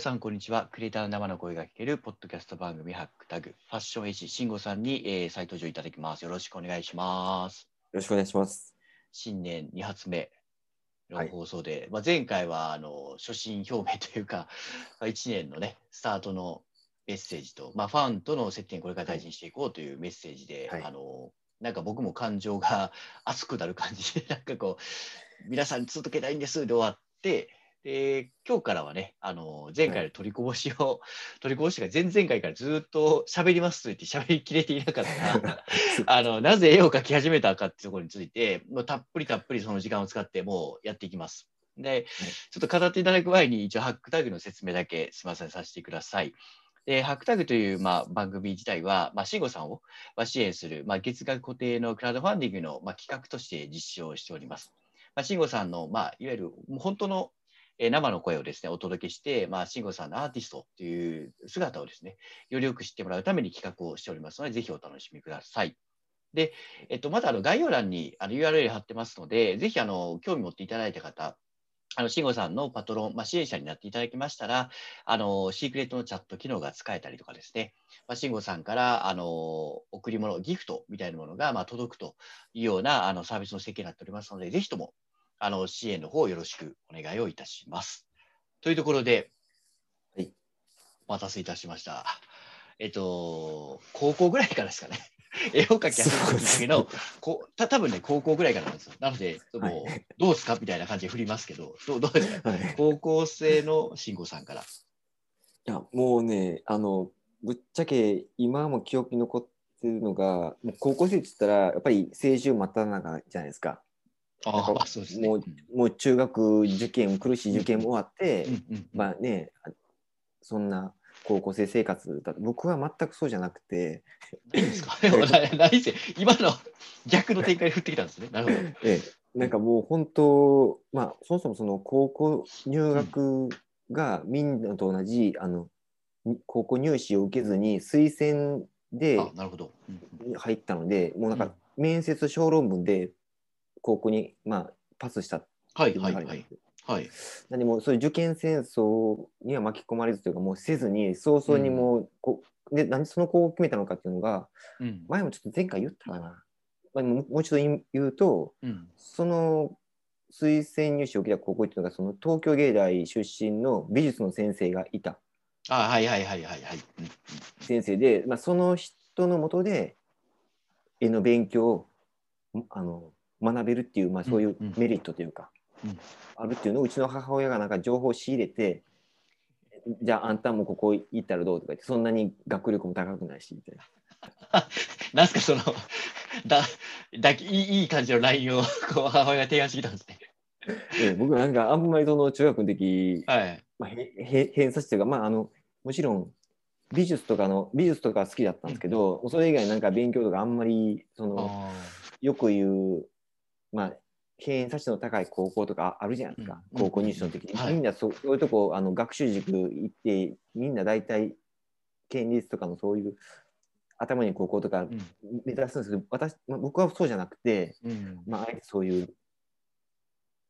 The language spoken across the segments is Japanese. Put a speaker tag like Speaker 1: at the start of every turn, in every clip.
Speaker 1: 皆さん、こんにちは。クリエイターの生の声が聞けるポッドキャスト番組ハックタグ、ファッション絵師慎吾さんに、えー、再登場いただきます。よろしくお願いします。
Speaker 2: よろしくお願いします。
Speaker 1: 新年2発目の放送で、まあ、前回はあの初心表明というか、まあ、1年のね、スタートのメッセージと、まあ、ファンとの接点これから大事にしていこうというメッセージで、
Speaker 2: はい
Speaker 1: あのなんか僕も感情が 熱くなる感じで、なんかこう、皆さんに続けたいんですで終わって、で今日からはね、あの前回の取りこぼしを、取りこぼしが前々回からずっと喋りますと言って喋りきれていなかった あのなぜ絵を描き始めたかっていうところについて、もうたっぷりたっぷりその時間を使ってもうやっていきます。で、ちょっと語っていただく前に、一応ハックタグの説明だけすみませんさせてください。で、ハックタグという、まあ、番組自体は、まあ、慎吾さんをまあ支援する、まあ、月額固定のクラウドファンディングの、まあ、企画として実施をしております。まあ、慎吾さんの、まあ、いわゆる本当のえ生の声をですね、お届けして、まあ、慎吾さんのアーティストという姿をですね、よりよく知ってもらうために企画をしておりますので、ぜひお楽しみください。で、えっと、またあの概要欄にあの URL 貼ってますので、ぜひあの興味持っていただいた方、あの慎吾さんのパトロン、まあ、支援者になっていただきましたら、あのシークレットのチャット機能が使えたりとかですね、まあ、慎吾さんからあの贈り物、ギフトみたいなものがまあ届くというようなあのサービスの設計になっておりますので、ぜひともあの支援の方よろしくお願いをいたします。というところで、
Speaker 2: はい
Speaker 1: お待たせいたしました。えっと、高校ぐらいからですかね。絵を描き始めた時の、こうた多分ね、高校ぐらいからなんですよ。なので、もう
Speaker 2: はい
Speaker 1: どうですかみたいな感じで振りますけど、どうどうですか
Speaker 2: はい、い
Speaker 1: 高校生の慎吾さんから。
Speaker 2: やもうねあのぶっちゃけ今も記憶に残ってるのがもう高校生って言ったらやっぱり青春真っ只中じゃないですか。
Speaker 1: ああ、そうですね。
Speaker 2: もうもう中学受験苦しい受験も終わって、まあねそんな高校生生活だと僕は全くそうじゃなくて、
Speaker 1: 今の逆の展開で振ってきたんですね。なるほど。
Speaker 2: ええ、なんかもう本当まあそもそもその高校入学がみんなと同じ、あのに高校入試を受けずに推薦で入ったのでもうなんか面接小論文で高校にまあパスしたって
Speaker 1: はいいう
Speaker 2: 流れなんです
Speaker 1: はいはい。はい。
Speaker 2: なんでもうそういう受験戦争には巻き込まれずというかもうせずに早々にもうこうで何でその高校を決めたのかっていうのが
Speaker 1: うん
Speaker 2: 前もちょっと前回言ったかな、まあ、もうもう一度言うと
Speaker 1: うん
Speaker 2: その推薦入試を受けた高校っていうのがその東京芸大出身の美術の先生がいた
Speaker 1: あはいはいはいはいはい。
Speaker 2: 先生で、まあ、その人のもとで絵の勉強をあの学べるっていう、まあ、そういう
Speaker 1: うんうん
Speaker 2: メリットというか、
Speaker 1: うん
Speaker 2: あるっていうのをうちの母親がなんか情報を仕入れてじゃああんたもここ行ったらどうとか言ってそんなに学力も高くないしみたいな。
Speaker 1: なんすかそのだだいいいい感じの LINE をこう母親が提案してきたんですね。
Speaker 2: で僕なんかあんまりその中学の時、
Speaker 1: はい。
Speaker 2: まあ、へへ偏差値というか、まあ、あのもちろん美術とかの美術とか好きだったんですけど、それ以外なんか勉強とかあんまりその
Speaker 1: あ
Speaker 2: よく言う、まあ、偏差値の高い高校とかあるじゃないですか、
Speaker 1: うん。
Speaker 2: 高校入試の時に、
Speaker 1: はい
Speaker 2: みんなそうい。うとこあの学習塾行ってみんな大体県立とかのそういう頭に高校とか目指すんですけど私、まあ、僕はそうじゃなくて、
Speaker 1: うん。
Speaker 2: まあ、あえてそういう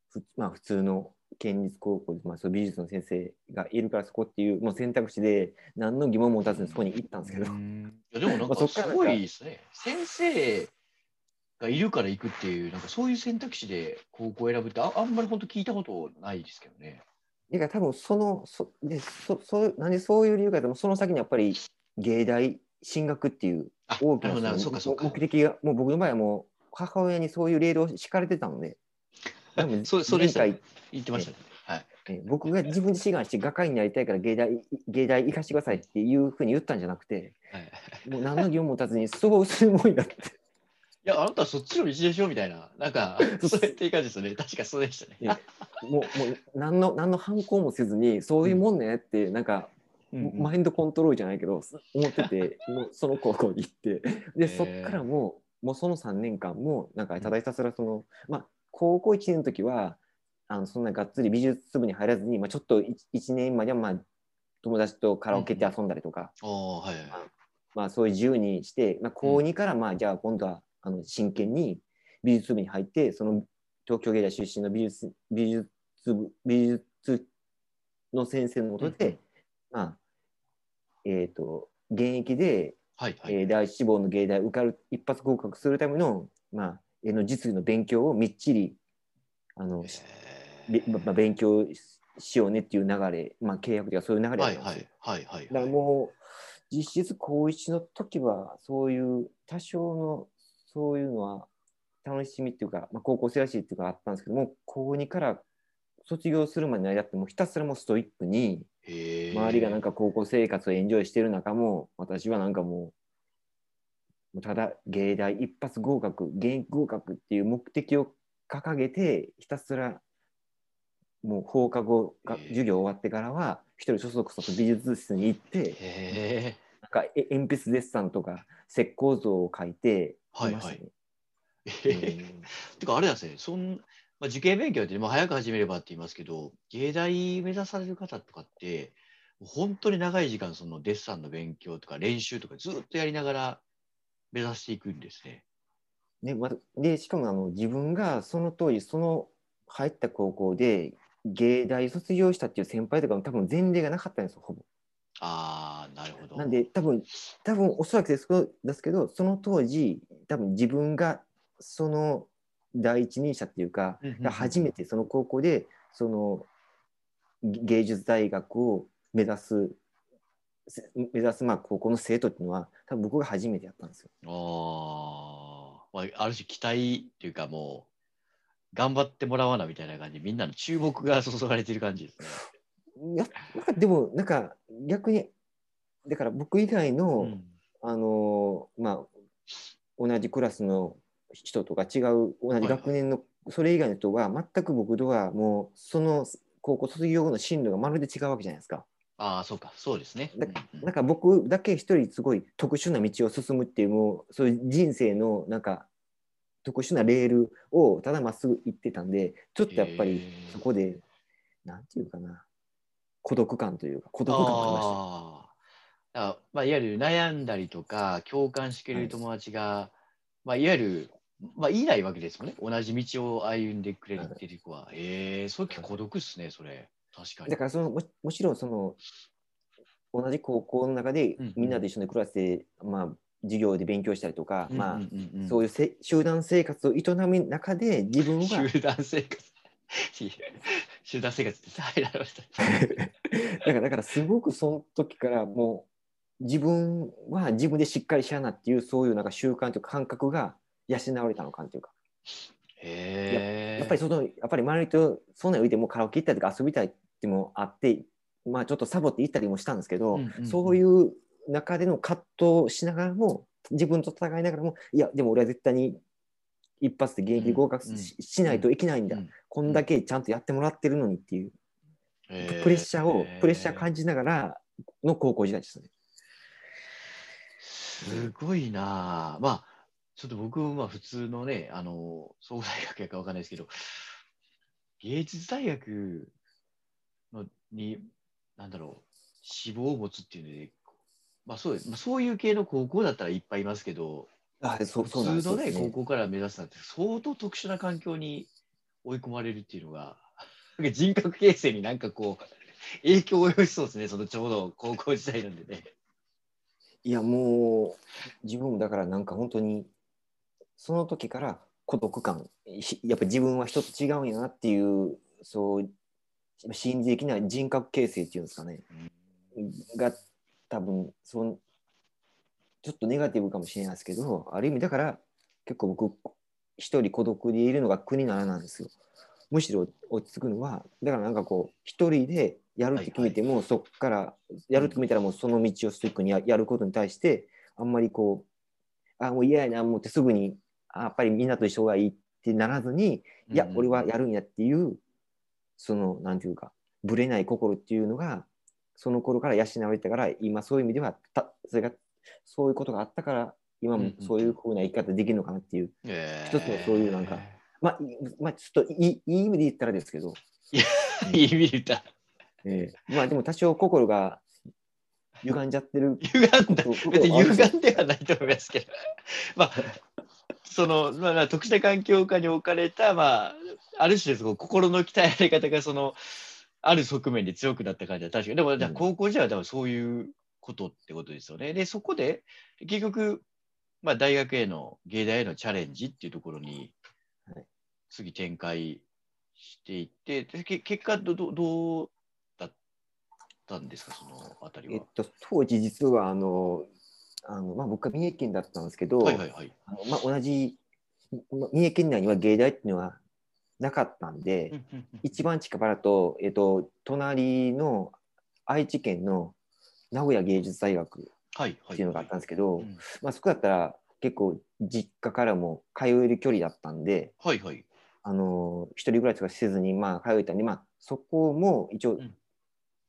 Speaker 2: ふ、まあ、普通の県立高校で、まあ、そう美術の先生がいるからそこっていうもう選択肢で何の疑問も持たずにそこに行ったんですけど、
Speaker 1: うん。いやでもなん
Speaker 2: か
Speaker 1: すごいですね。先生がいるから行くっていう、なんかそういう選択肢で高校を選ぶってああんまり本当聞いたことないですけどね。
Speaker 2: だから多分そのそでそそうなんでそういう理由かというとその先にやっぱり芸大進学っていう
Speaker 1: あ
Speaker 2: 大きな目的がもう僕の場合はもう母親にそういうレールを敷かれてたので多分
Speaker 1: そうそうでした言ってましたね。はい。
Speaker 2: え僕が自分で志願して画家になりたいから芸大芸大行かしてくださいっていうふうに言ったんじゃなくて
Speaker 1: はい、
Speaker 2: もう何の疑問も持たずにそうするもんだって
Speaker 1: いや、あなたはそっちの道でしょみたいな、なんか、そうやっていう感じですよね。確かそうでしたね。
Speaker 2: もうもう何の何の反抗もせずにそういうもんねってなんか
Speaker 1: うんうん
Speaker 2: マインドコントロールじゃないけど思っててもうその高校に行ってでそっからもうもうその3年間もなんかただひたすらその、まあ高校1年の時はあのそんながっつり美術部に入らずに、まあ、ちょっと 1, 年まではまあ友達とカラオケで遊んだりとか、
Speaker 1: おーはいはい。
Speaker 2: まあ、そういう自由にして、まあ、高2からまあじゃあ今度はあの真剣に美術部に入ってその東京芸大出身の美術美術部美術の先生のもとでえー、と現役で、
Speaker 1: はいはい。
Speaker 2: えー第一志望の芸大受かる一発合格するための,、まあ、絵の実技の勉強をみっちりあの、まあ、勉強しようねっていう流れ、まあ、契約というかそういう流れだ
Speaker 1: はい
Speaker 2: ったんですよ。
Speaker 1: はいはいはい
Speaker 2: だからもう実質高1の時はそういう多少のそういうのは楽しみっていうか、まあ、高校生らしいっていうかあったんですけども高2から卒業するまでの間ってもうひたすらもうストイックに周りがなんか高校生活をエンジョイしてる中も私はなんかもうただ芸大一発合格現役合格っていう目的を掲げてひたすらもう放課後が授業終わってからは一人そそくそと美術室に行って
Speaker 1: へ
Speaker 2: なんかえ鉛筆デッサンとか石膏像を描いていましたね。
Speaker 1: え。てかあれなんですね、そんまあ、受験勉強って、まあ、早く始めればって言いますけど、芸大目指される方とかって、本当に長い時間、そのデッサンの勉強とか練習とかずっとやりながら目指していくんですね。
Speaker 2: ねまたでしかもあの自分がその当時その入った高校で芸大卒業したっていう先輩とかも多分前例がなかったんですよほぼ。
Speaker 1: ああ、なるほど。
Speaker 2: なんで多分多分おそらくですけどですけどその当時多分自分がその第一人者っていうか、
Speaker 1: うんうんうん
Speaker 2: が初めてその高校でその芸術大学を目指すせ目指すまあ高校の生徒っていうのは多分僕が初めてやったんですよ。
Speaker 1: あー、まあ、ある種期待っていうかもう頑張ってもらわなみたいな感じみんなの注目が注がれてる感じですね。
Speaker 2: いやなんかでもなんか逆にだから僕以外の、
Speaker 1: うん
Speaker 2: あのまあ同じクラスの人とか違う同じ学年のそれ以外の人が全く僕とはもうその高校卒業後の進路がまるで違うわけじゃないですか。
Speaker 1: ああ、そうか、そうですね。
Speaker 2: なんか僕だけ一人すごい特殊な道を進むっていうもうそういう人生のなんか特殊なレールをただまっすぐ行ってたんでちょっとやっぱりそこでなんていうかな孤独感というか孤独感がありました。
Speaker 1: あーあまあ、いわゆる悩んだりとか共感してくれる友達が、まあ、いわゆる、まあ、いないわけですもんね同じ道を歩んでくれるっていう子は。ええそれ結構孤独っすねそれ確かに。
Speaker 2: だからそのももちろんその同じ高校の中で
Speaker 1: うんうん
Speaker 2: みんなで一緒にクラスで、まあ、授業で勉強したりとか、まあ
Speaker 1: うんうんうんうん
Speaker 2: そういうせ集団生活を営む中で自分は
Speaker 1: 集団生活。集団生活って入られました。
Speaker 2: だからだからすごくその時からもう自分は自分でしっかりしやなっていうそういうなんか習慣というか感覚が養われたのかっていうか
Speaker 1: へえ。
Speaker 2: やっぱりそのやっぱり周りとそんなに浮いてもカラオケ行ったりとか遊びたいってもあってまあちょっとサボって行ったりもしたんですけど、
Speaker 1: うんうんうん
Speaker 2: そういう中での葛藤をしながらも自分と戦いながらもいやでも俺は絶対に一発で現役合格し,、ないといけないんだ、
Speaker 1: うん。
Speaker 2: こんだけちゃんとやってもらってるのにっていう、プレッシャーをプレッシャー感じながらの高校時代ですね。
Speaker 1: すごいな。あまあ、ちょっと僕は普通のね、あの、総合大学やかわかんないですけど、芸術大学のに、なんだろう、志望を持つっていうので、まあそうです、まあ、そういう系の高校だったらいっぱいいますけど、
Speaker 2: あそうそうなん
Speaker 1: 普通のね、高校から目指すなんて相当特殊な環境に追い込まれるっていうのが、なんか人格形成になんかこう、影響を及ぼしそうですね、そのちょうど高校時代なんでね。
Speaker 2: いやもう自分もだからなんか本当にその時から孤独感ひやっぱ自分は人と違うんやなっていうそう心理的な人格形成っていうんですかね。が多分そんちょっとネガティブかもしれないですけどある意味だから結構僕一人孤独でいるのが苦にならなんですよ。むしろ落ち着くのはだからなんかこう一人でやるって決めても、そこからやるって決めたらもうその道をストイックにややることに対してあんまりこうあもう嫌やな思ってすぐにあやっぱりみんなと一緒がいいってならずに、いや
Speaker 1: うん
Speaker 2: 俺はやるんやっていうそのなんていうかぶれない心っていうのがその頃から養われてたから今そういう意味ではたそれがそういうことがあったから今もそういうふうな生き方できるのかなっていう、
Speaker 1: え
Speaker 2: 一つのそういうなんかまあ、いまあ、ちょっといいいい意味で言ったらですけど、
Speaker 1: ーいい意味で言った。ら。
Speaker 2: ええまあでも多少心が歪んじゃってる。
Speaker 1: 歪んだ。別に歪んではないと思いますけど。まあ、その、まあまあ、特殊な環境下に置かれた、まあ、ある種その心の鍛えられ方が、その、ある側面で強くなった感じは確かに。でも、高校時代は多分そういうことってことですよね。で、そこで、結局、まあ、大学への、芸大へのチャレンジっていうところに
Speaker 2: はい、
Speaker 1: 次展開していって、でけ結果ど、どどうだったんですか、そのあたりは。
Speaker 2: えっと、当時実はあのあの、まあ、僕は三重県だったんですけど、
Speaker 1: はいはいはい。
Speaker 2: あのまあ、同じま三重県内には芸大っていうのはなかったんで、一番近場だと、えっと、隣の愛知県の名古屋芸術大学。っていうのがあったんですけど、
Speaker 1: うん。
Speaker 2: まあ、そこだったら結構実家からも通える距離だったんで、
Speaker 1: はいはい。
Speaker 2: あの一人暮らしとかせずにまあ通えたんで、まあ、そこも一応
Speaker 1: ん。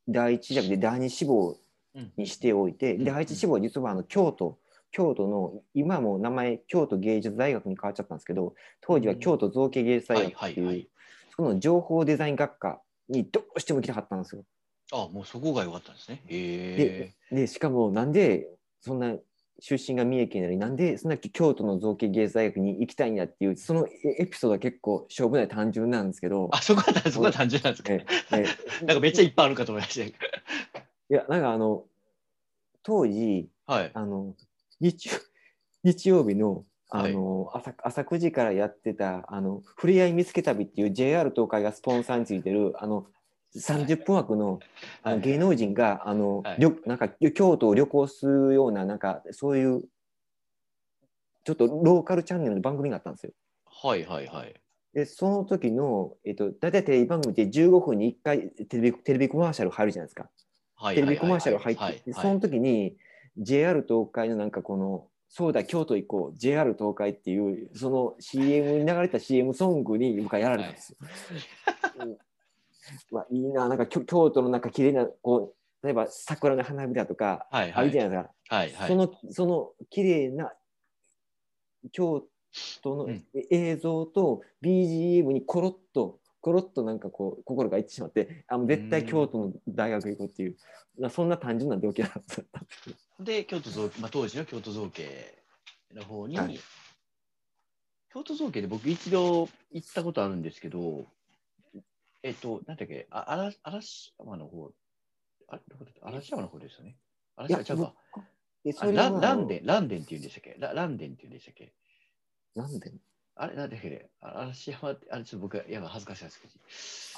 Speaker 2: 第一じゃなくて第二志望
Speaker 1: うん。
Speaker 2: にしておいて、
Speaker 1: うん。
Speaker 2: 第一志望は実はあの京都京都の今はもう名前京都芸術大学に変わっちゃったんですけど当時は京都造形芸術大学っていう、そこの情報デザイン学科にどうしても行きたかったんですよ。
Speaker 1: あ、もうそこが良かったんですね。へ
Speaker 2: ででしかもなんでそんな出身が三重県なのになんでそんな京都の造形芸術大学に行きたいんだっていうそのエエピソードは結構しょうもない単純なんですけど
Speaker 1: ー。あ、そこは、そこは単純なんですか？
Speaker 2: ええ
Speaker 1: なんかめっちゃいっぱいあるかと思いました。
Speaker 2: いやなんかあの当時
Speaker 1: はい。
Speaker 2: あの日曜 日曜日のあの、朝朝9時からやってたあの「ふれあい見つけ旅」っていう JR 東海がスポンサーについてるあの30分枠のあの
Speaker 1: はい
Speaker 2: 芸能人があの、なんか京都を旅行するようななんかそういうちょっとローカルチャンネルの番組があったんですよ。
Speaker 1: はいはいはい。
Speaker 2: でその時の、えっと、大体テレビ番組って15分に1回テレビテレビコマーシャル入るじゃないですか。
Speaker 1: はい
Speaker 2: テレビコマーシャル入って、
Speaker 1: はい
Speaker 2: でその時に JR 東海のなんかこの「そうだ京都行こう JR 東海」っていうその CM に流れた CM ソングに僕はやられたんですよ。うんまあ、いいななんか京京都のなんか綺麗なこう例えば桜の花びらとか
Speaker 1: はいはい。
Speaker 2: あるじゃないですか。
Speaker 1: はいはい。
Speaker 2: そのその綺麗な京都の
Speaker 1: うん。
Speaker 2: 映像と BGM にコロッとコロッとなんかこう心がいってしまってあもう絶対京都の大学行こうっていう、まあそんな単純な動機だったんで
Speaker 1: 京都造形、まあ、当時の京都造形の方に、
Speaker 2: はい。
Speaker 1: 京都造形で僕一度行ったことあるんですけど、えっと、なんだっけ、あ嵐嵐山の方、あれどこだった？嵐山の方ですよね。嵐山ちゃうか。
Speaker 2: でそ
Speaker 1: あラ
Speaker 2: れは。
Speaker 1: ンランデン、ランデンって言うんでしたっけ？ラランデンって言うんでしたっけ？
Speaker 2: なんで
Speaker 1: あれ、なんだっけ？ねあ嵐山って、あれ、ちょっと僕、やばい恥ずかしいですけど。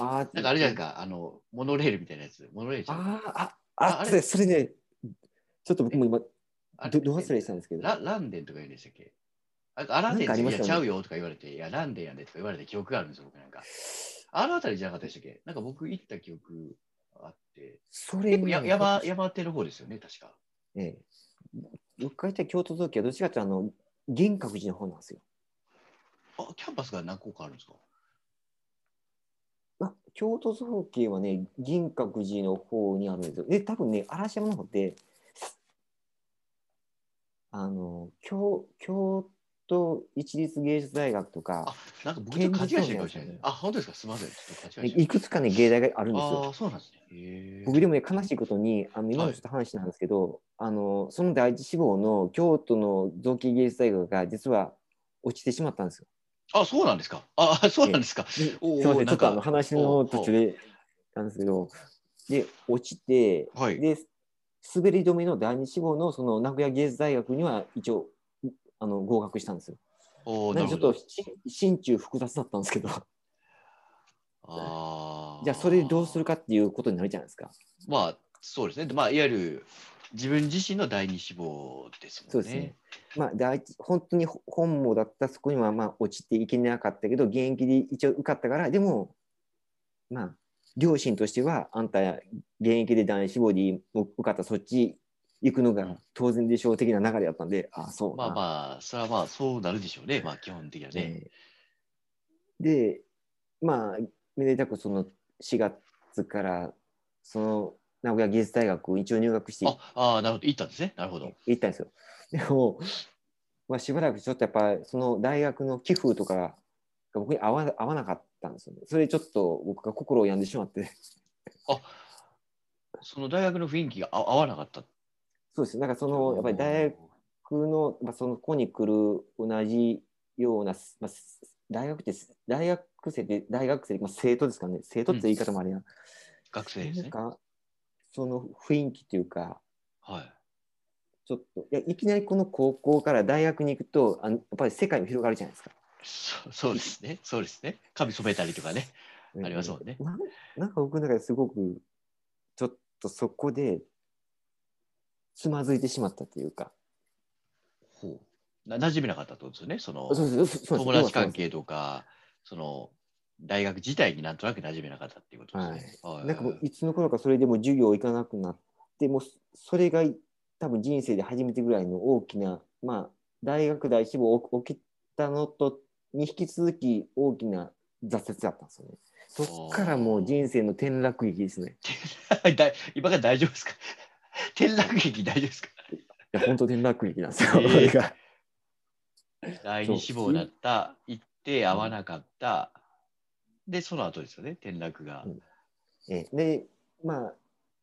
Speaker 2: あー
Speaker 1: なんかあれじゃないですか、あの、モノレールみたいなやつ。モノレールじゃん。
Speaker 2: あーあ
Speaker 1: あ
Speaker 2: あ
Speaker 1: あれ。
Speaker 2: それそれねちょっと僕も今
Speaker 1: あれ
Speaker 2: どど忘れしたんですけど。
Speaker 1: ラランデンとか言うんでしたっけ？あアランデン
Speaker 2: なんかあり
Speaker 1: いや
Speaker 2: ましたよね
Speaker 1: ちゃうよとか言われて、いや、ランデンやでとか言われて記憶があるんですよ、僕なんか。あの辺りじゃなかったでしたっけ？なんか僕行った記憶あって、
Speaker 2: それ
Speaker 1: や山山手の方ですよね、確か。
Speaker 2: ええ、僕が行った京都造形はどっちかというとあの銀閣寺の方なんですよ。
Speaker 1: あ、キャンパスが何個かあるんですか？
Speaker 2: あ京都造形はね、銀閣寺の方にあるんですよ。で、多分ね、嵐山の方って、あの、京京都一律芸術大学とか
Speaker 1: あ、、なんか僕ちょっと勘違いしてるかもしれない。あ、本当ですか？すみません。ちょっと勘違いして
Speaker 2: いくつかね、芸大があるんです
Speaker 1: あ
Speaker 2: よ。
Speaker 1: あ、そうなんですね。
Speaker 2: 僕でもね、悲しいことに、あの今のちょっと話なんですけど、あの、その第一志望の京都の造形芸術大学が実は落ちてしまったんですよ。
Speaker 1: あ、そうなんですか？あ、あそうなんですか？
Speaker 2: すみません、ちょっとあの話の途中でなんですけど、で、落ちて、
Speaker 1: はい。
Speaker 2: で、滑り止めの第二志望のその名古屋芸術大学には一応あの合格したんですよ。
Speaker 1: おー
Speaker 2: なでちょっと心中複雑だったんですけど、
Speaker 1: あー
Speaker 2: じゃあそれでどうするかっていうことになるじゃないですか。
Speaker 1: まあ、そうですね。まあ、いわゆる自分自身の第二志望ですもんね。
Speaker 2: そうですね。まあ、第一本当に本望だったそこにはまあ落ちていけなかったけど、現役で一応受かったから、でも、まあ、両親としては、あんた現役で第二志望で受かったそっち行くのが当然でしょう的な流れだったんで、ああ、そう
Speaker 1: まあ
Speaker 2: あ、
Speaker 1: まあ、それはまあ、そうなるでしょうね。まあ、基本的にはね。
Speaker 2: えーで、まあ、めでたくその4月から、その名古屋芸術大学一応入学して
Speaker 1: ああー、なるほど。行ったんですね。なるほど。
Speaker 2: 行ったんですよ。でも、まあ、しばらくちょっとやっぱその大学の寄付とかが僕に合わ合わなかったんですよね。それでちょっと僕が心を病んでしまって、
Speaker 1: その大学の雰囲気が合合わなかった。
Speaker 2: そうです。なんかそのやっぱり大学の、まあ、その子に来る同じような、まあ、大学って大学生で大学生、まあ、生徒ですかね。生徒って言い方もあれや、
Speaker 1: 学生ですね。
Speaker 2: かその雰囲気っていうか、
Speaker 1: はい。
Speaker 2: ちょっといやいきなりこの高校から大学に行くとあのやっぱり世界も広がるじゃないですか。
Speaker 1: そそうですね。そうですね。髪染めたりとかね。ありますもんね
Speaker 2: なんか僕の中ですごくちょっとそこでつまずいてしまったというか。
Speaker 1: ほう。な馴染めなかったってことですよね？その友達関係とか、その大学自体になんとなく馴染めなかったっていうことですね。はい
Speaker 2: なんかもういつの頃かそれでもう授業行かなくなってもうそれが多分人生で初めてぐらいの大きなまあ大学大志望起きたのとに引き続き大きな挫折だったんですよね。そっからもう人生の転落劇ですね。
Speaker 1: だ今から大丈夫ですか？転落劇大丈夫ですか？
Speaker 2: いや本当転落劇なんですよ。
Speaker 1: えー
Speaker 2: これが
Speaker 1: 第二志望だった、行って会わなかった、で、その後ですよね、転落が。
Speaker 2: うんえーでまあ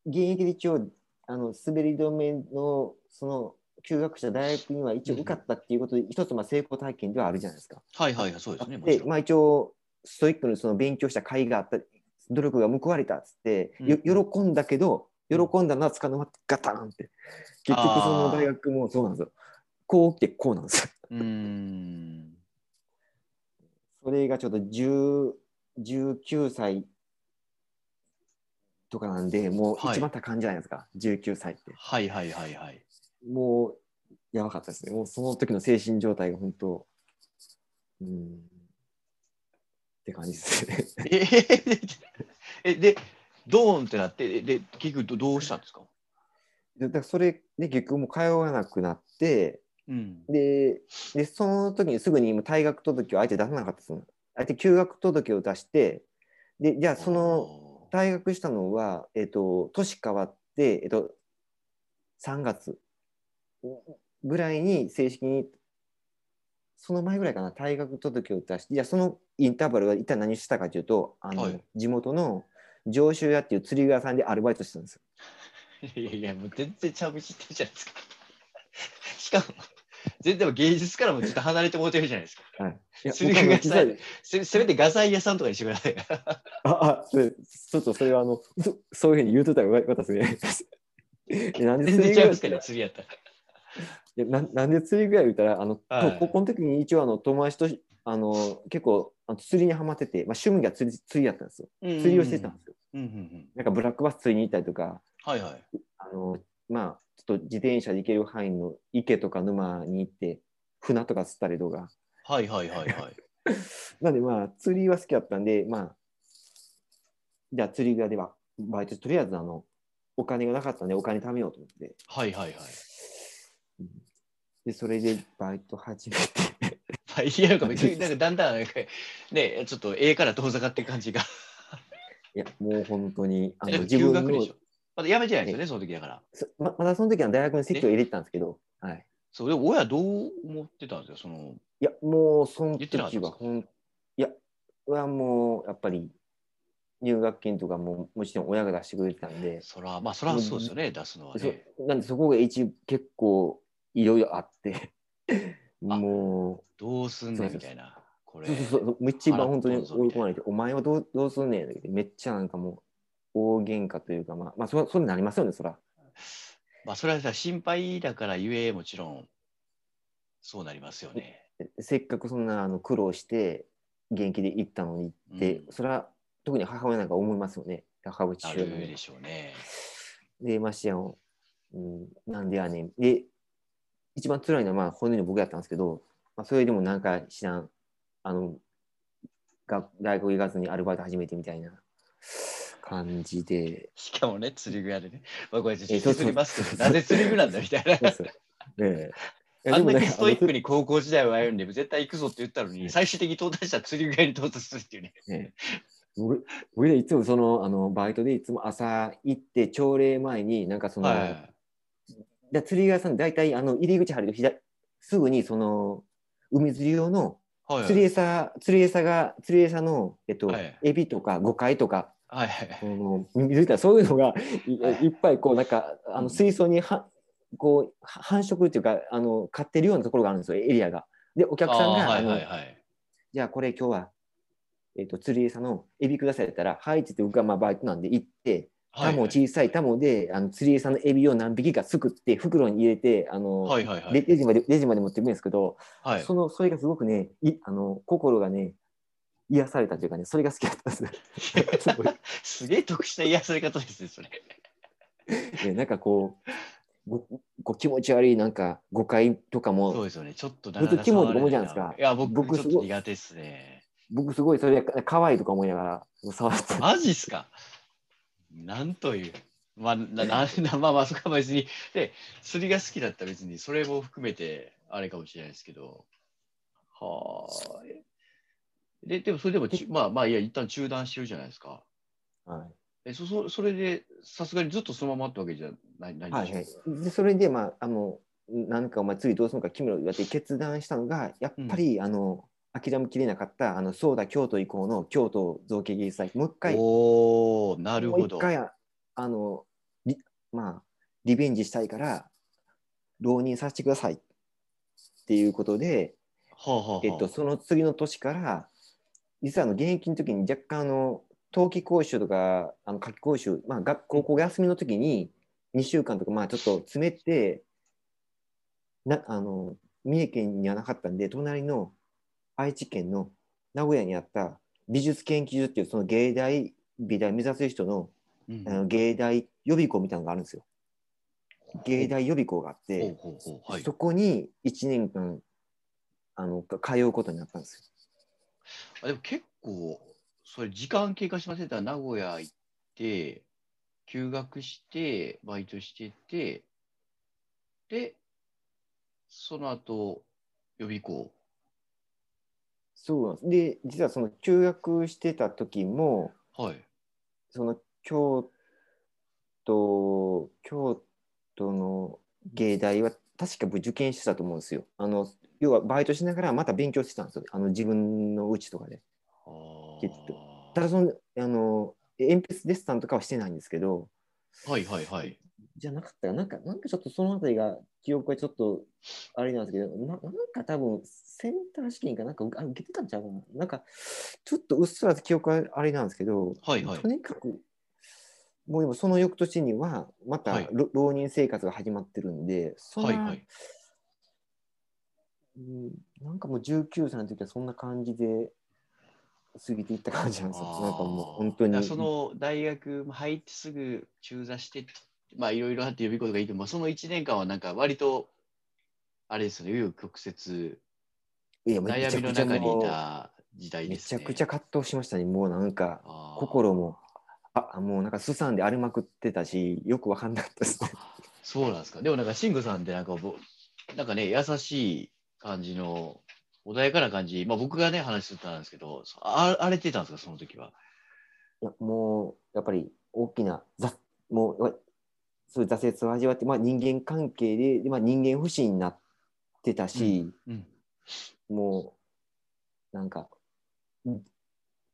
Speaker 2: 現役で一応あの滑り止めのその休学した大学には一応受かったっていうことで、一つまあ成功体験ではあるじゃないですか。
Speaker 1: はいはいはい、そうですね。
Speaker 2: でまあ、一応ストイックにその勉強した甲斐があった努力が報われたっつって、よ喜んだけど喜んだのはつかの間ガタンって。結局その大学もそうなんですよ。こう起きてこうなんですよ。
Speaker 1: う。
Speaker 2: それがちょっと10 19歳とかなんでもう
Speaker 1: はい。
Speaker 2: 一番多感じゃないですか、19歳って。
Speaker 1: はいはいはいはい。
Speaker 2: もうやばかったですね。もうその時の精神状態が本当うん。って感じですね。
Speaker 1: ええで、ドーンってなって、で、結局どどうしたんですか？
Speaker 2: でだからそれで結局もう通わなくなって
Speaker 1: うん。
Speaker 2: ででその時にすぐにもう退学届を相手出さなかったですよ。相手休学届を出してでじゃあその退学したのは、えっと年変わって、えっと3月ぐらいに正式にその前ぐらいかな退学届を出してじゃあそのインターバルは一体何したかというとあの、
Speaker 1: はい。
Speaker 2: 地元の上州屋っていう釣り具屋さんでアルバイトしてたんですよ。
Speaker 1: いやいや、もう全然ちゃう道知ってるじゃないですか。しかも、全然芸術からもちょっと離れてもうてるじゃないですか。
Speaker 2: はい、
Speaker 1: 釣り具屋さんせせめて画材屋さんとかにしてください。
Speaker 2: ああちょっとそれはあのそそういうふうに言うとったらよかったですね。えなんで
Speaker 1: 全
Speaker 2: 釣り具屋
Speaker 1: 釣りやったら。
Speaker 2: いやななんで釣り具屋言ったらあの、
Speaker 1: はい
Speaker 2: 高校の時に一応あの友達とあの結構あの釣りにはまってて、まあ、趣味が釣り釣りやったんですよ釣りをしてたんですよ、
Speaker 1: うんうんうん。
Speaker 2: なんかブラックバス釣りに行ったりとか
Speaker 1: はいはい。
Speaker 2: あのまあちょっと自転車で行ける範囲の池とか沼に行って船とか釣ったりとか
Speaker 1: はいはいはいはい。
Speaker 2: なんでまあ釣りは好きだったんでまあじゃあ釣り具屋ではバイトとりあえずあのお金がなかったんでお金貯めようと思って
Speaker 1: はいはいはい。
Speaker 2: でそれでバイト始めて
Speaker 1: はい、いやなんか別になんかだんだんなんかね、ちょっと A から遠ざかって感じが。
Speaker 2: いやもう本当にあの自分の
Speaker 1: 休学でしょ。まだ辞めてないですよね、その時だから。
Speaker 2: ままだその時は大学の席を入れてたんですけど、はい、
Speaker 1: そう、で親どう思ってたんですか、その。
Speaker 2: いやもうその
Speaker 1: 言ってなかったんですか
Speaker 2: 時はほんいやはもうやっぱり入学金とかももちろん親が出してくれてたんで
Speaker 1: そら、まあそらそうですよね、出すのはね。
Speaker 2: なんでそこが一結構いろいろあっても
Speaker 1: どうすんね
Speaker 2: ん
Speaker 1: みたいな。これ。
Speaker 2: うそうそう。そう一番本当に追い込まれてお前はどうどうすんねんってめっちゃなんかもう大喧嘩というかまあまあそそうなりますよねそら。
Speaker 1: まあそれはさ、心配だからゆえ、もちろん、そうなりますよね。
Speaker 2: せっかくそんなあの苦労して元気で行ったのにって、
Speaker 1: うん。
Speaker 2: それは特に母親なんか思いますよね。母親
Speaker 1: あ
Speaker 2: 父
Speaker 1: でしょうね。
Speaker 2: でましてやん、うん、なんでやねん。で一番辛いのはまあ本人の僕やったんですけど、まあ、それでもなんか知らんあのが大学行かずにアルバイト始めてみたいな感じで
Speaker 1: しかもね、釣り具屋でね。まあこれ、釣りますけど、なぜ釣り具なんだみたいな。
Speaker 2: そうそうええ
Speaker 1: あんだけストイック
Speaker 2: あ
Speaker 1: に高校時代を歩んで、絶対行くぞって言ったのに、最終的に到達したら釣り具屋に到達するっていうね。
Speaker 2: のね僕僕ねいつもそのあのバイトでいつも朝行って朝礼前になんかその、
Speaker 1: はい。
Speaker 2: で釣り具屋さん大体あの入り口入ると左すぐにその海釣り用の
Speaker 1: はい。
Speaker 2: 釣り餌釣り餌が釣り餌の、えっと
Speaker 1: はい
Speaker 2: エビとかゴカイとか
Speaker 1: はいはい。
Speaker 2: その水たらそういうのがい
Speaker 1: はい
Speaker 2: いっぱいこうなんかあ
Speaker 1: うん
Speaker 2: の水槽にはこうは繁殖っていうかあの飼ってるようなところがあるんですよエリアが。でお客さんが
Speaker 1: はいはいはい。
Speaker 2: じゃあこれ今日は、えっと釣り餌のエビくださいって言ったら「はい」って言って僕はまあバイトなんで行ってタモ小さいタモであの釣り餌のエビを何匹かすくって袋に入れてあの、
Speaker 1: はいはいはい。
Speaker 2: レレジまでレジまで持ってくるんですけど、
Speaker 1: はい。
Speaker 2: そのそれがすごくねいあの心がね癒されたというかねそれが好きだったんです。す
Speaker 1: げえ特殊な癒され方ですね、それ。
Speaker 2: ねなんかこうごご気持ち悪いなんか誤解とか
Speaker 1: そう
Speaker 2: も
Speaker 1: ですよね。ちょっと
Speaker 2: 普通キモいとか思うじゃないですか。
Speaker 1: いや、僕、ちょっと
Speaker 2: 僕すごい
Speaker 1: 苦手ですね。
Speaker 2: 僕すごいそれが可愛いとか思いながら触って。
Speaker 1: マジっすか？なんという。まあ、ななな まあまあ、そこは別に。で、釣りが好きだったら別に、それも含めて、あれかもしれないですけど。はあ。で、でも、それでもち、まあまあ、いや、一旦中断してるじゃないですか。
Speaker 2: はい
Speaker 1: えそそそれで、さすがにずっとそのままってわけじゃないない
Speaker 2: はいはい、でそれでまああのなんかお前次どうするのか決めろ言われて決断したのがやっぱり、あの諦めきれなかったあのそうだ京都以降の京都造形芸術祭もう一回
Speaker 1: おおなる
Speaker 2: もう
Speaker 1: ほど。
Speaker 2: 一回あのリまあリベンジしたいから浪人させてくださいっていうことで、
Speaker 1: はあはあはあ
Speaker 2: えっと、その次の年から実はあの現役の時に若干あの冬季講習とかあの夏季講習、まあ、学高校が休みの時に2週間とかまあちょっと詰めてなあの三重県にはなかったんで隣の愛知県の名古屋にあった美術研究所っていうその芸大美大目指す人の
Speaker 1: うん
Speaker 2: あの芸大予備校みたいなのがあるんですよ。芸大予備校があって、そこに1年間あのか通うことになったんです
Speaker 1: あでも結構、それ時間経過しません名古屋行って、休学して、バイトしてて、で、その後、予備校。
Speaker 2: よ。そうなんですで実はその休学してた時も
Speaker 1: はい。
Speaker 2: その京都京都の芸大は確か受験してたと思うんですよ。あの要はバイトしながらまた勉強してたんですよ。あの自分のうちとかで。ただそのあの鉛筆デッサンとかはしてないんですけど、
Speaker 1: はいはいはい。
Speaker 2: じゃなかったかなんか、なんかちょっとそのあたりが記憶がちょっとあれなんですけど、ななんか多分センター試験かなんかあ受けてたんちゃうかな。なんかちょっとうっすらと記憶はあれなんですけど、
Speaker 1: はいはい
Speaker 2: とにかく、もうでもその翌年にはまた、
Speaker 1: はい
Speaker 2: ろ浪人生活が始まってるんで、そんな、
Speaker 1: はいはい。
Speaker 2: うんなんかもう19歳の時はそんな感じで過ぎていった感じなんですよ。なんかもう本当に。
Speaker 1: その大学入ってすぐ中座して、まあいろいろあって予備校とかいても、その1年間はなんか割と、あれですよね、紆余曲折、悩みの中にいた時代
Speaker 2: め
Speaker 1: ですね。
Speaker 2: ちゃくちゃ葛藤しましたね。もうなんか心も、あもうなんかすさんで荒れまくってたし、よくわかんなかったですね。
Speaker 1: そうなんですか。でもなんか、慎吾さんってなんかぼ、なんかね、優しい感じの、穏やかな感じ、まあ僕がね、話してたんですけど、あ荒れてたんですか、その時は。
Speaker 2: いやもうやっぱり大きなざもうわそういう挫折を味わって、まあ、人間関係で、でまあ、人間不信になってたし、
Speaker 1: うん。
Speaker 2: もうなんかん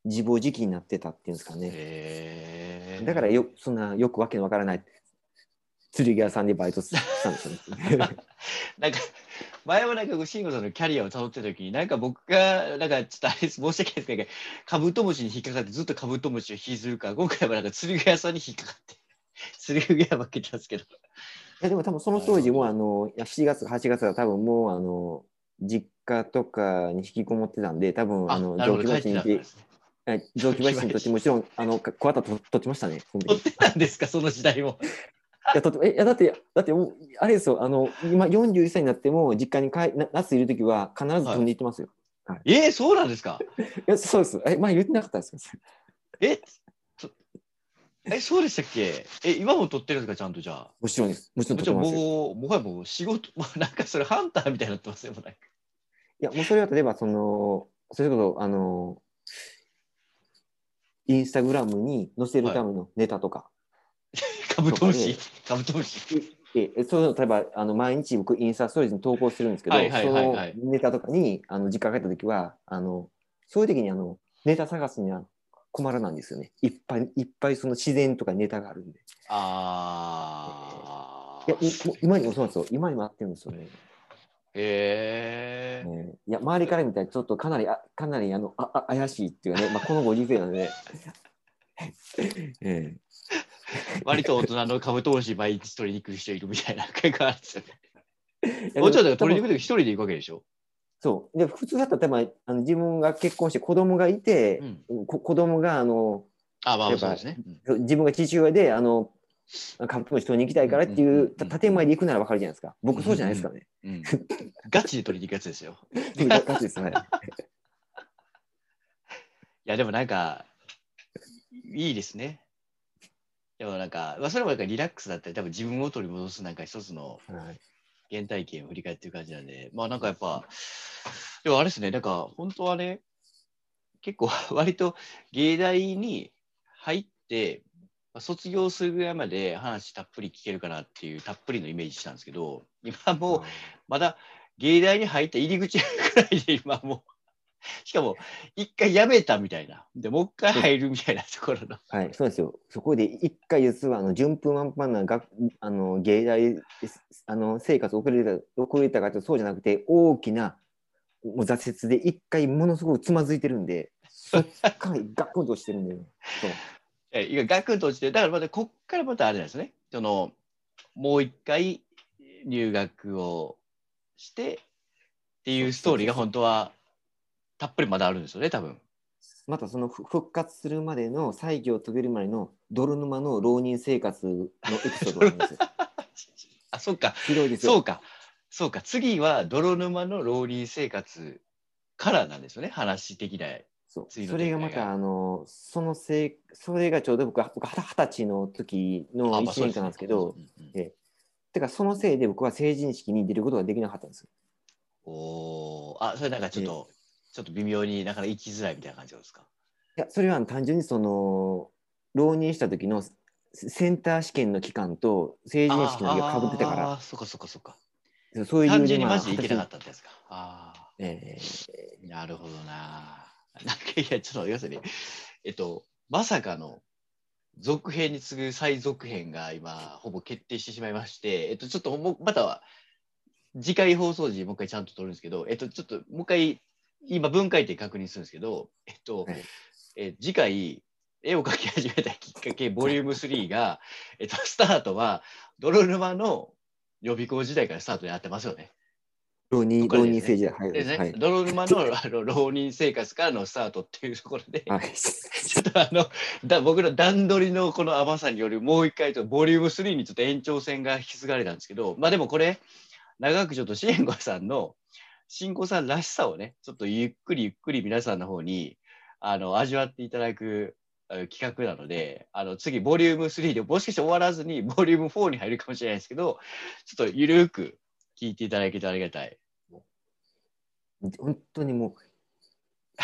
Speaker 2: 自暴自棄になってたっていうんですかね。だからよそんなよくわけのわからない釣り具屋さんでバイトしたんですよね。
Speaker 1: なんか、前もなんか、慎吾さんのキャリアを辿ってた時に、なんか僕が、なんかちょっとあれです、申し訳ないですけど、カブトムシに引っかかってずっとカブトムシを引きずるから、今回はなんか釣り具屋さんに引っかかって、釣り具屋負けたんですけど。
Speaker 2: いやでも多分その当時もあのいや7月8月は多分もうあの実家とかに引きこもってたんで多分あの
Speaker 1: なるほど、帰って
Speaker 2: 雑木林に雑木林にとってもちろんあのか小旗と取ってましたね。
Speaker 1: 取ってたんですか、その時代も。
Speaker 2: いやとってえいやだってだってあれですよあの今41歳になっても実家に帰な夏いる時は必ず飛んでいってますよ。
Speaker 1: えー、そうなんですか？
Speaker 2: い、やそうです。え前言ってなかったですか？
Speaker 1: えそえ、そうでしたっけ？え、今も撮ってるんですか、ちゃんとじゃあ。
Speaker 2: もちろんです。もちろん撮ってますよ。
Speaker 1: もう、もはやもう仕事、もうなんかそれハンターみたいになってますよ、もうなんか。
Speaker 2: いやもうそれは例えばそのそれこそあのインスタグラムに載せるためのネタとか。
Speaker 1: カブトムシ、カブトムシ。
Speaker 2: ええそういうの例えばあの毎日僕インスタストーリーズに投稿してるんですけど、
Speaker 1: はいはいはいはい
Speaker 2: そのネタとかにあの実家帰った時はあのそういう時にあのネタ探すには困らないんですよねいっぱいいっぱいその自然とかネタがあるんで
Speaker 1: あ
Speaker 2: いや
Speaker 1: ー。
Speaker 2: もう今にもそうなんですよ今にもあってるんですよね、
Speaker 1: へえ。
Speaker 2: ねいや周りから見たらちょっとかなりあかなりあのああ怪しいっていうかね、まあ、このご時世なんで、ええ
Speaker 1: 割と大人のカブトムシ毎日取りに来る人いるみたいな感があるんですよね。
Speaker 2: いや
Speaker 1: もうちょっと取りに
Speaker 2: 多分
Speaker 1: 行くとき一人で行くわけでしょ？
Speaker 2: そう。で、普通だったら多分あの自分が結婚して子供がいて、こ子供があの
Speaker 1: あ、まあそうですね。うん
Speaker 2: 自分が父親であのカブトムシ取りに行きたいからっていう建前で行くならわかるじゃないですか。僕そうじゃないですからね。
Speaker 1: うん、ガチで取りに行くやつですよ。
Speaker 2: ガチですね。
Speaker 1: いや、でもなんか、いいですね。でもなんか、まあ、それもなんかリラックスだったり、多分自分を取り戻すなんか一つの
Speaker 2: はい
Speaker 1: 原体験を振り返ってる感じなんで、まあなんかやっぱ、でもあれですね、なんか本当はね、結構 割と芸大に入って、まあ卒業するぐらいまで話たっぷり聞けるかなっていうたっぷりのイメージしたんですけど、今もうまだ芸大に入った入り口ぐらいで今もう、しかも一回辞めたみたいな、でもう一回入るみたいなところの、
Speaker 2: はい、そうですよ。そこで一回実はあの順風満帆な学あの芸大あの生活を送れた送れたかとそうじゃなくて大きなもう挫折で一回ものすごくつまずいてるんで、そっからガクンとしてるんで、そう。
Speaker 1: えいやガクンと落ちて、だからまたこっからまたあれなんですね、そのもう一回入学をしてっていうストーリーが本当はたっぷりまだあるんですよね、多分。
Speaker 2: またそのふ復活するまでの再起を遂げるまでの泥沼の浪人生活のエピソードがあるんですよ。
Speaker 1: あ、そっか。
Speaker 2: ひどいですよ。
Speaker 1: そうか、そうか、次は泥沼の浪人生活からなんですよね、話的な。
Speaker 2: そそれがまたあのそのせいそれがちょうど僕は僕は二十歳の時の
Speaker 1: あまあ
Speaker 2: 1年間なんですけど、てかそのせいで僕は成人式に出ることができなかったんですよ。
Speaker 1: おーあ、それなんかちょっと、ちょっと微妙になかなか行きづらいみたいな感じですか？
Speaker 2: いやそれは単純にその浪人した時のセセンター試験の期間と成人式の時がかぶってたから
Speaker 1: あー、そっかそっかそっか。
Speaker 2: らそういう
Speaker 1: 単純に
Speaker 2: まあ
Speaker 1: マジで行けなかったってやつか？ああ。
Speaker 2: 歳えー
Speaker 1: なるほどな。なんかいや、ちょっと要するに、えっと、まさかの続編に次ぐ再続編が今、ほぼ決定してしまいまして、えっと、ちょっともうまたは、次回放送時、もう一回ちゃんと撮るんですけど、えっと、ちょっともう一回、今、分解点確認するんですけど、えっと、
Speaker 2: はい。
Speaker 1: え次回、絵を描き始めたきっかけ、ボリューム3が、えっと、スタートは、泥沼の予備校時代からスタートでやってますよね。
Speaker 2: 浪人浪人政治はい。
Speaker 1: でね、
Speaker 2: はい。
Speaker 1: 泥沼のあの浪人生活からのスタートっていうところで、
Speaker 2: はい。
Speaker 1: ちょっとあのだ僕の段取りのこの甘さによるもう一回とボリューム3にちょっと延長戦が引き継がれたんですけど、まあでもこれ、長くちょっとシエンゴさんの新子さんらしさをね、ちょっとゆっくりゆっくり皆さんの方にあの味わっていただく企画なので、あの次、ボリューム3でもしかして終わらずに ボリューム4に入るかもしれないですけど、ちょっとゆるく聞いていただけたらありがたい。
Speaker 2: 本当にも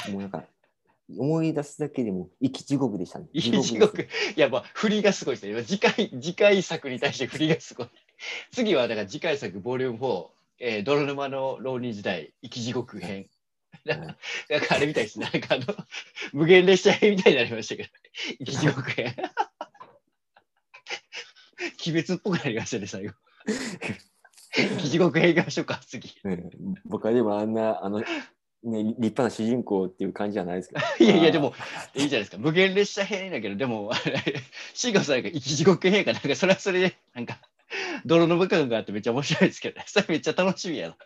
Speaker 2: うもうなんか 思い出すだけでも生き地獄でしたね。
Speaker 1: いい地獄。いや、まあ、振りがすごいですね。今次回、次回作に対して振りがすごい。次は、だから次回作、ボリューム4、えー、泥沼の浪人時代、生き地獄編。なんか、あれみたいですね。なんかあの、無限列車編みたいになりましたけど、生き地獄編。鬼滅っぽくなりましたね、最後。生き地獄編行きましょうか、次。
Speaker 2: うん僕はでもあんなあの、ね、立派な主人公っていう感じじゃないですけど。
Speaker 1: いやいや、でも、いいじゃないですか。無限列車編だけど、でも、慎吾さんが生き地獄編かなんか、それはそれで、なんか、泥の部感があってめっちゃ面白いですけど、それめっちゃ楽しみやな。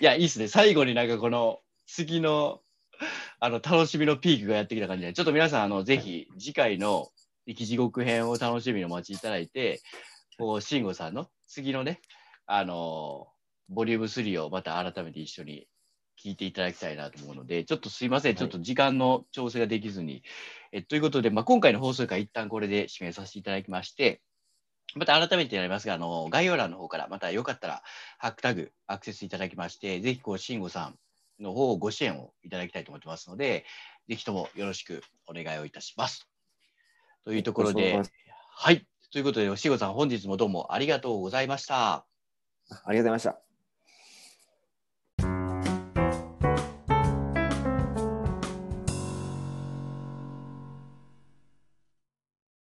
Speaker 1: いや、いいっすね。最後になんかこの、次の、あの、楽しみのピークがやってきた感じで、ちょっと皆さん、あの、ぜひ、次回の生き地獄編を楽しみにお待ちいただいて、こう、慎吾さんの次のね、あの、ボリューム3をまた改めて一緒に聞いていただきたいなと思うので、ちょっとすいません、ちょっと時間の調整ができずに。えということで、まあ、今回の放送回、一旦これで締めさせていただきまして、また改めてになりますが、あの概要欄の方から、またよかったら、ハックタグ、アクセスいただきまして、ぜひ、こう、慎吾さんの方をご支援をいただきたいと思ってますので、ぜひともよろしくお願いをいたします。というところではい。ということで、慎吾さん、本日もどうもありがとうございました。
Speaker 2: ありがとうございました。